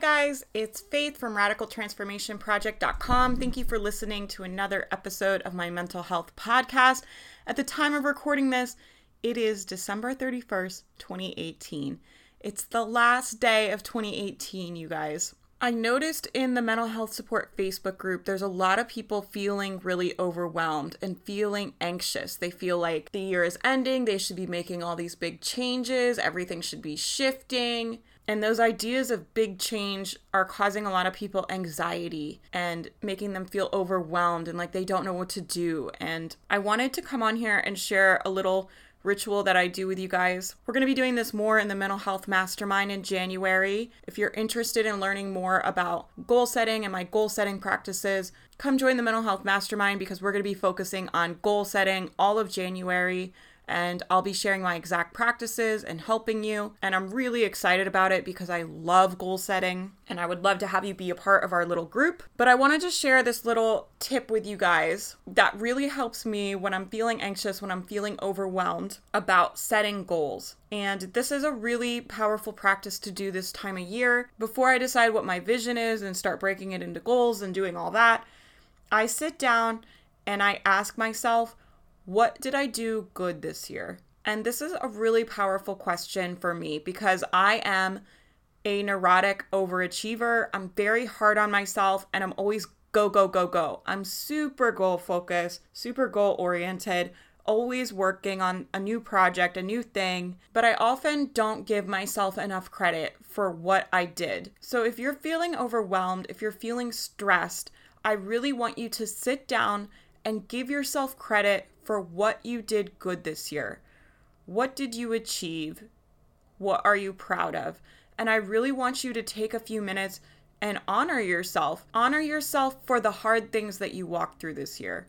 Guys. It's Faith from RadicalTransformationProject.com. Thank you for listening to another episode of my mental health podcast. At the time of recording this, it is December 31st, 2018. It's the last day of 2018, you guys. I noticed in the mental health support Facebook group, there's a lot of people feeling really overwhelmed and feeling anxious. They feel like the year is ending, they should be making all these big changes, everything should be shifting. And those ideas of big change are causing a lot of people anxiety and making them feel overwhelmed and like they don't know what to do. And I wanted to come on here and share a little ritual that I do with you guys. We're going to be doing this more in the Mental Health Mastermind in January. If you're interested in learning more about goal setting and my goal setting practices, come join the Mental Health Mastermind because we're going to be focusing on goal setting all of January and I'll be sharing my exact practices and helping you. And I'm really excited about it because I love goal setting and I would love to have you be a part of our little group. But I wanted to share this little tip with you guys that really helps me when I'm feeling anxious, when I'm feeling overwhelmed about setting goals. And this is a really powerful practice to do this time of year. Before I decide what my vision is and start breaking it into goals and doing all that, I sit down and I ask myself, what did I do good this year? And this is a really powerful question for me because I am a neurotic overachiever. I'm very hard on myself and I'm always go, go, go, go. I'm super goal focused, super goal oriented, always working on a new project, a new thing, but I often don't give myself enough credit for what I did. So if you're feeling overwhelmed, if you're feeling stressed, I really want you to sit down and give yourself credit for what you did good this year. What did you achieve? What are you proud of? And I really want you to take a few minutes and honor yourself. Honor yourself for the hard things that you walked through this year.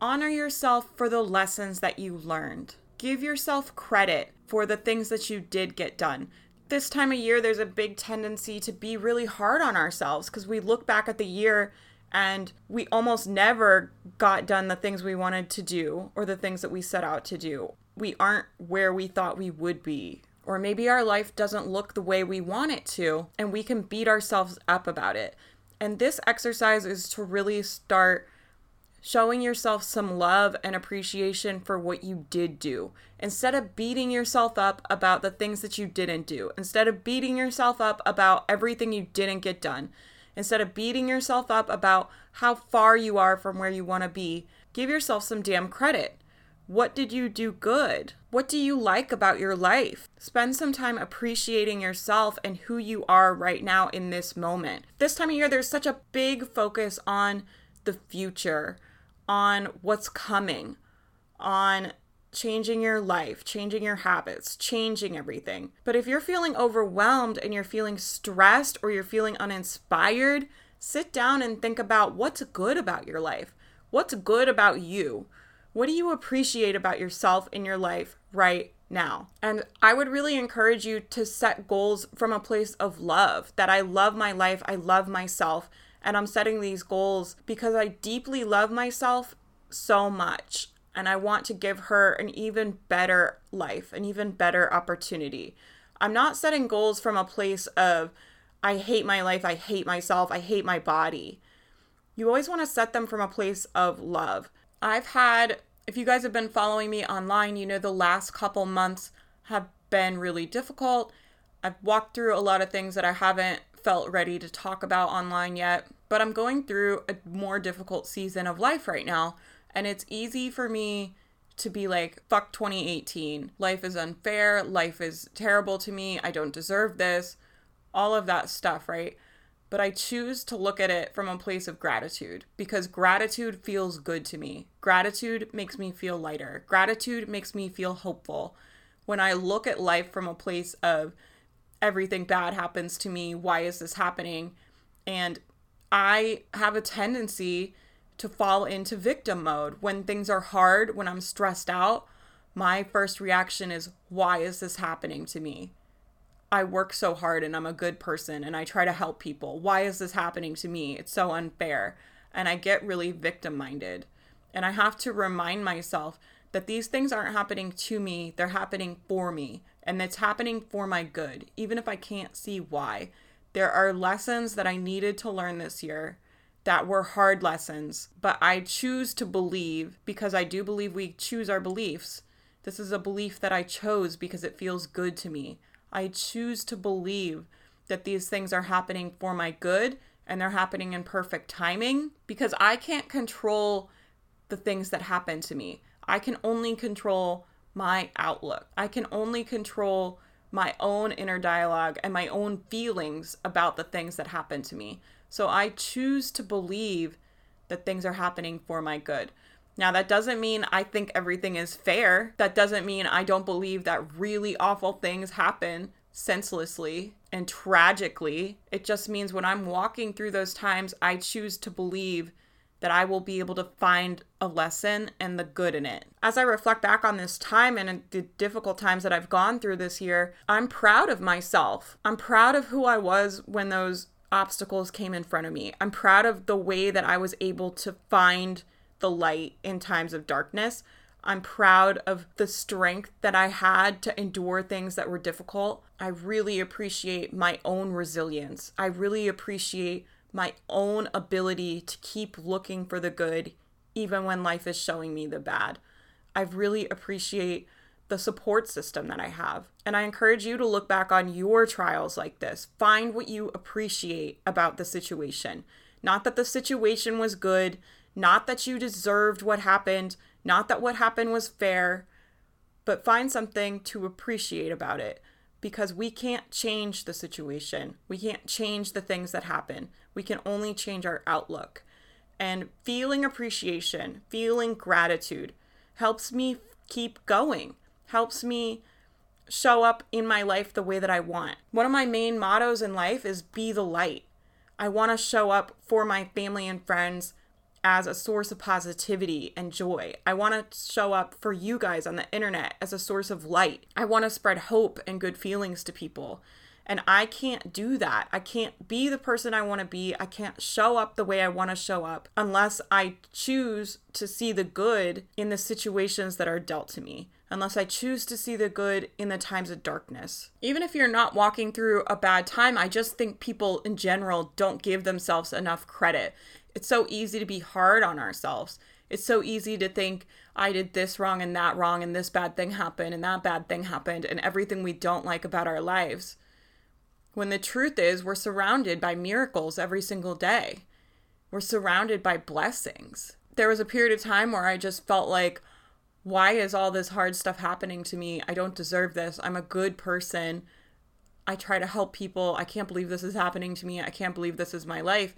Honor yourself for the lessons that you learned. Give yourself credit for the things that you did get done. This time of year, there's a big tendency to be really hard on ourselves because we look back at the year and we almost never got done the things we wanted to do or the things that we set out to do. We aren't where we thought we would be. Or maybe our life doesn't look the way we want it to, and we can beat ourselves up about it. And this exercise is to really start showing yourself some love and appreciation for what you did do. Instead of beating yourself up about the things that you didn't do, instead of beating yourself up about everything you didn't get done, Instead of beating yourself up about how far you are from where you want to be, give yourself some damn credit. What did you do good? What do you like about your life? Spend some time appreciating yourself and who you are right now in this moment. This time of year, there's such a big focus on the future, on what's coming, on changing your life, changing your habits, changing everything. But if you're feeling overwhelmed and you're feeling stressed or you're feeling uninspired, sit down and think about what's good about your life. What's good about you? What do you appreciate about yourself in your life right now? And I would really encourage you to set goals from a place of love that I love my life, I love myself, and I'm setting these goals because I deeply love myself so much and I want to give her an even better life, an even better opportunity. I'm not setting goals from a place of, I hate my life, I hate myself, I hate my body. You always want to set them from a place of love. I've had, if you guys have been following me online, you know the last couple months have been really difficult. I've walked through a lot of things that I haven't felt ready to talk about online yet, but I'm going through a more difficult season of life right now and it's easy for me to be like, fuck 2018. Life is unfair. Life is terrible to me. I don't deserve this. All of that stuff, right? But I choose to look at it from a place of gratitude because gratitude feels good to me. Gratitude makes me feel lighter. Gratitude makes me feel hopeful. When I look at life from a place of everything bad happens to me, why is this happening? And I have a tendency to fall into victim mode. When things are hard, when I'm stressed out, my first reaction is, why is this happening to me? I work so hard and I'm a good person and I try to help people. Why is this happening to me? It's so unfair. And I get really victim minded. And I have to remind myself that these things aren't happening to me, they're happening for me. And it's happening for my good, even if I can't see why. There are lessons that I needed to learn this year that were hard lessons, but I choose to believe because I do believe we choose our beliefs. This is a belief that I chose because it feels good to me. I choose to believe that these things are happening for my good and they're happening in perfect timing because I can't control the things that happen to me. I can only control my outlook. I can only control my own inner dialogue and my own feelings about the things that happen to me. So I choose to believe that things are happening for my good. Now, that doesn't mean I think everything is fair. That doesn't mean I don't believe that really awful things happen senselessly and tragically. It just means when I'm walking through those times, I choose to believe that I will be able to find a lesson and the good in it. As I reflect back on this time and the difficult times that I've gone through this year, I'm proud of myself. I'm proud of who I was when those obstacles came in front of me. I'm proud of the way that I was able to find the light in times of darkness. I'm proud of the strength that I had to endure things that were difficult. I really appreciate my own resilience. I really appreciate my own ability to keep looking for the good even when life is showing me the bad. I really appreciate the support system that I have. And I encourage you to look back on your trials like this. Find what you appreciate about the situation. Not that the situation was good, not that you deserved what happened, not that what happened was fair, but find something to appreciate about it because we can't change the situation. We can't change the things that happen. We can only change our outlook. And feeling appreciation, feeling gratitude helps me keep going, helps me show up in my life the way that I want. One of my main mottos in life is be the light. I want to show up for my family and friends as a source of positivity and joy. I want to show up for you guys on the internet as a source of light. I want to spread hope and good feelings to people. And I can't do that. I can't be the person I want to be. I can't show up the way I want to show up unless I choose to see the good in the situations that are dealt to me. Unless I choose to see the good in the times of darkness. Even if you're not walking through a bad time, I just think people in general don't give themselves enough credit. It's so easy to be hard on ourselves. It's so easy to think, I did this wrong and that wrong, and this bad thing happened, and that bad thing happened, and everything we don't like about our lives. When the truth is, we're surrounded by miracles every single day. We're surrounded by blessings. There was a period of time where I just felt like, why is all this hard stuff happening to me? I don't deserve this. I'm a good person. I try to help people. I can't believe this is happening to me. I can't believe this is my life.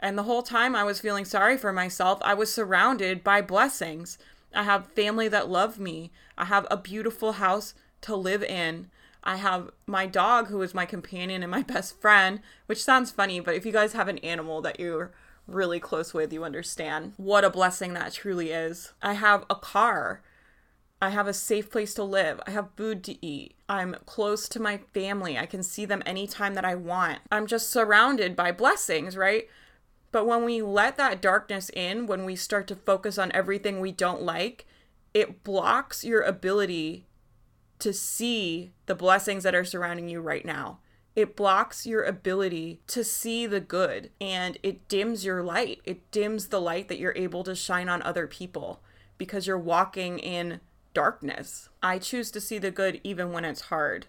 And the whole time I was feeling sorry for myself, I was surrounded by blessings. I have family that love me. I have a beautiful house to live in. I have my dog who is my companion and my best friend, which sounds funny, but if you guys have an animal that you're really close with, you understand what a blessing that truly is. I have a car. I have a safe place to live. I have food to eat. I'm close to my family. I can see them anytime that I want. I'm just surrounded by blessings, right? But when we let that darkness in, when we start to focus on everything we don't like, it blocks your ability to see the blessings that are surrounding you right now. It blocks your ability to see the good and it dims your light. It dims the light that you're able to shine on other people because you're walking in darkness. I choose to see the good even when it's hard.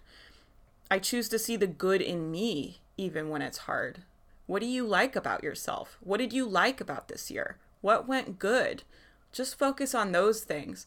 I choose to see the good in me even when it's hard. What do you like about yourself? What did you like about this year? What went good? Just focus on those things.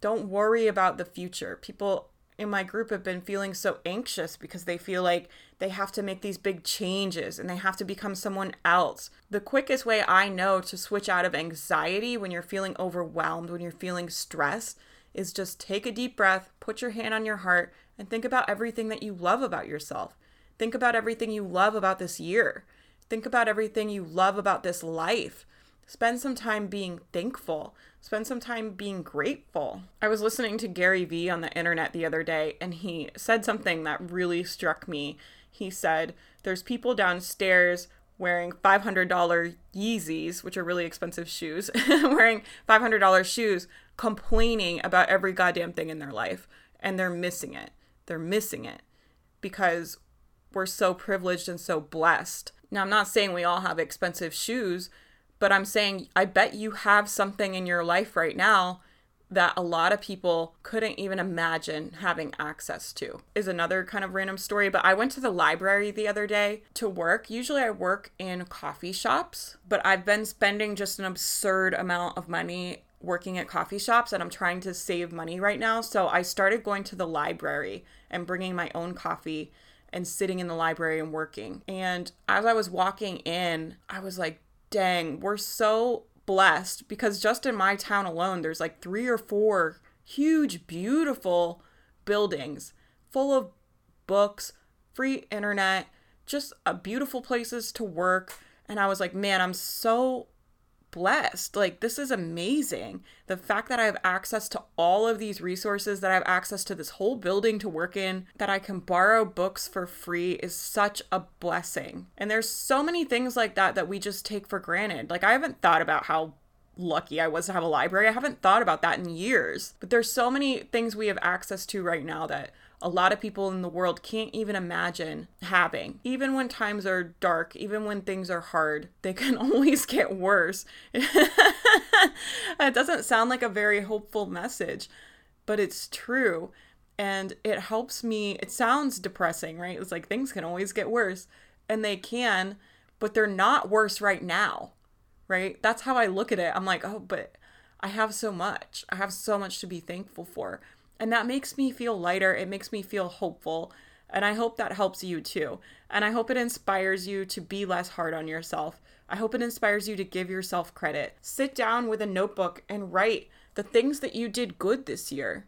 Don't worry about the future. People in my group have been feeling so anxious because they feel like they have to make these big changes and they have to become someone else. The quickest way I know to switch out of anxiety when you're feeling overwhelmed, when you're feeling stressed, is just take a deep breath, put your hand on your heart, and think about everything that you love about yourself. Think about everything you love about this year. Think about everything you love about this life. Spend some time being thankful. Spend some time being grateful. I was listening to Gary Vee on the internet the other day, and he said something that really struck me. He said, There's people downstairs wearing $500 Yeezys, which are really expensive shoes, wearing $500 shoes, complaining about every goddamn thing in their life. And they're missing it. They're missing it because we're so privileged and so blessed. Now, I'm not saying we all have expensive shoes, but I'm saying I bet you have something in your life right now that a lot of people couldn't even imagine having access to is another kind of random story. But i went to the library the other day to work. Usually i work in coffee shops but i've been spending just an absurd amount of money working at coffee shops and i'm trying to save money right now. So i started going to the library and bringing my own coffee and sitting in the library and working. And as i was walking in i was like dang we're so blessed because just in my town alone, there's like three or four huge, beautiful buildings full of books, free internet, just uh, beautiful places to work. And I was like, man, I'm so blessed. Like, this is amazing. The fact that I have access to all of these resources, that I have access to this whole building to work in, that I can borrow books for free is such a blessing. And there's so many things like that that we just take for granted. Like, I haven't thought about how lucky I was to have a library. I haven't thought about that in years. But there's so many things we have access to right now that a lot of people in the world can't even imagine having. Even when times are dark, even when things are hard, they can always get worse. it doesn't sound like a very hopeful message, but it's true. And it helps me. It sounds depressing, right? It's like things can always get worse, and they can, but they're not worse right now, right? That's how I look at it. I'm like, oh, but I have so much. I have so much to be thankful for. And that makes me feel lighter. It makes me feel hopeful. And I hope that helps you too. And I hope it inspires you to be less hard on yourself. I hope it inspires you to give yourself credit. Sit down with a notebook and write the things that you did good this year,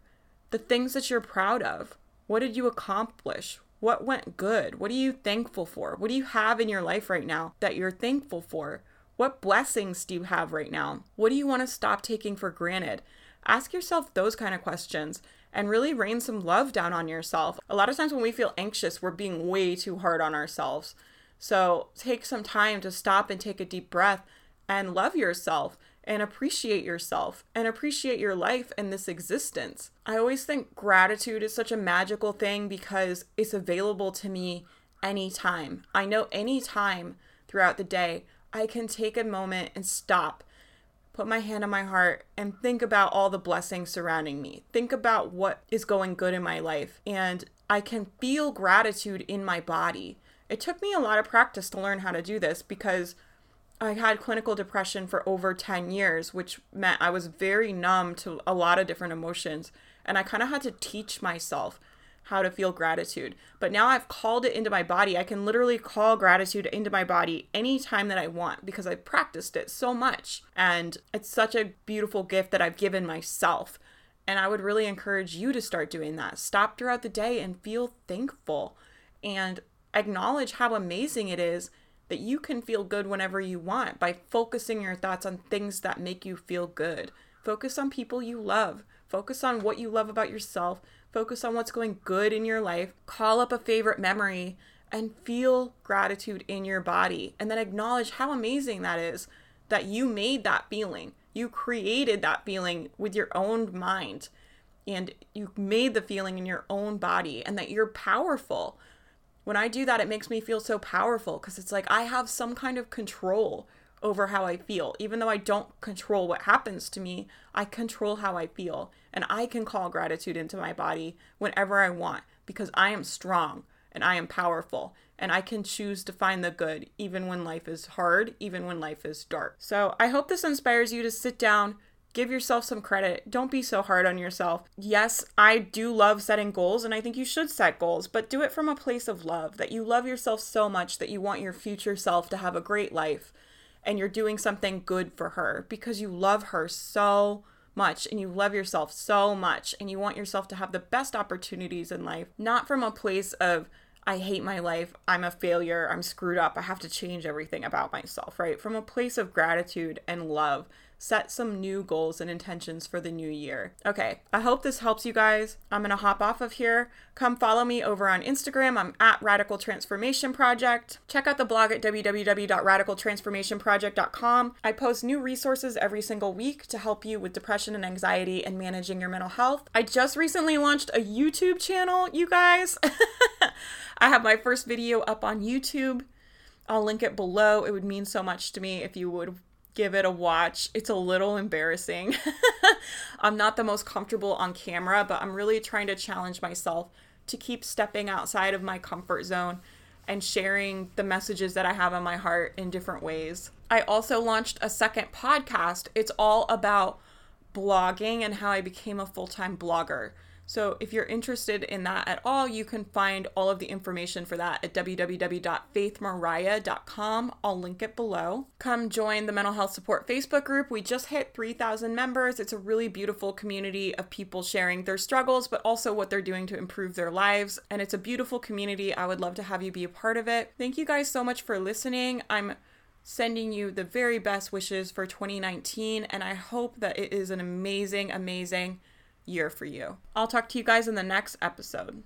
the things that you're proud of. What did you accomplish? What went good? What are you thankful for? What do you have in your life right now that you're thankful for? What blessings do you have right now? What do you want to stop taking for granted? Ask yourself those kind of questions and really rain some love down on yourself. A lot of times when we feel anxious, we're being way too hard on ourselves. So take some time to stop and take a deep breath and love yourself and appreciate yourself and appreciate your life and this existence. I always think gratitude is such a magical thing because it's available to me anytime. I know anytime throughout the day I can take a moment and stop put my hand on my heart and think about all the blessings surrounding me. Think about what is going good in my life. And I can feel gratitude in my body. It took me a lot of practice to learn how to do this because I had clinical depression for over 10 years, which meant I was very numb to a lot of different emotions. And I kind of had to teach myself how to feel gratitude. But now I've called it into my body. I can literally call gratitude into my body anytime that I want because I've practiced it so much. And it's such a beautiful gift that I've given myself. And I would really encourage you to start doing that. Stop throughout the day and feel thankful and acknowledge how amazing it is that you can feel good whenever you want by focusing your thoughts on things that make you feel good. Focus on people you love. Focus on what you love about yourself. Focus on what's going good in your life. Call up a favorite memory and feel gratitude in your body. And then acknowledge how amazing that is that you made that feeling. You created that feeling with your own mind and you made the feeling in your own body and that you're powerful. When I do that, it makes me feel so powerful because it's like I have some kind of control over how I feel. Even though I don't control what happens to me, I control how I feel. And I can call gratitude into my body whenever I want because I am strong and I am powerful and I can choose to find the good even when life is hard, even when life is dark. So I hope this inspires you to sit down. Give yourself some credit. Don't be so hard on yourself. Yes, I do love setting goals and I think you should set goals, but do it from a place of love that you love yourself so much that you want your future self to have a great life and you're doing something good for her because you love her so much and you love yourself so much and you want yourself to have the best opportunities in life, not from a place of, I hate my life, I'm a failure, I'm screwed up, I have to change everything about myself, right? From a place of gratitude and love set some new goals and intentions for the new year. Okay, I hope this helps you guys. I'm gonna hop off of here. Come follow me over on Instagram. I'm at Radical Transformation Project. Check out the blog at www.radicaltransformationproject.com. I post new resources every single week to help you with depression and anxiety and managing your mental health. I just recently launched a YouTube channel, you guys. I have my first video up on YouTube. I'll link it below. It would mean so much to me if you would give it a watch. It's a little embarrassing. I'm not the most comfortable on camera, but I'm really trying to challenge myself to keep stepping outside of my comfort zone and sharing the messages that I have in my heart in different ways. I also launched a second podcast. It's all about blogging and how I became a full time blogger. So, if you're interested in that at all, you can find all of the information for that at www.faithmariah.com. I'll link it below. Come join the Mental Health Support Facebook group. We just hit 3,000 members. It's a really beautiful community of people sharing their struggles, but also what they're doing to improve their lives. And it's a beautiful community. I would love to have you be a part of it. Thank you guys so much for listening. I'm sending you the very best wishes for 2019, and I hope that it is an amazing, amazing year for you. I'll talk to you guys in the next episode.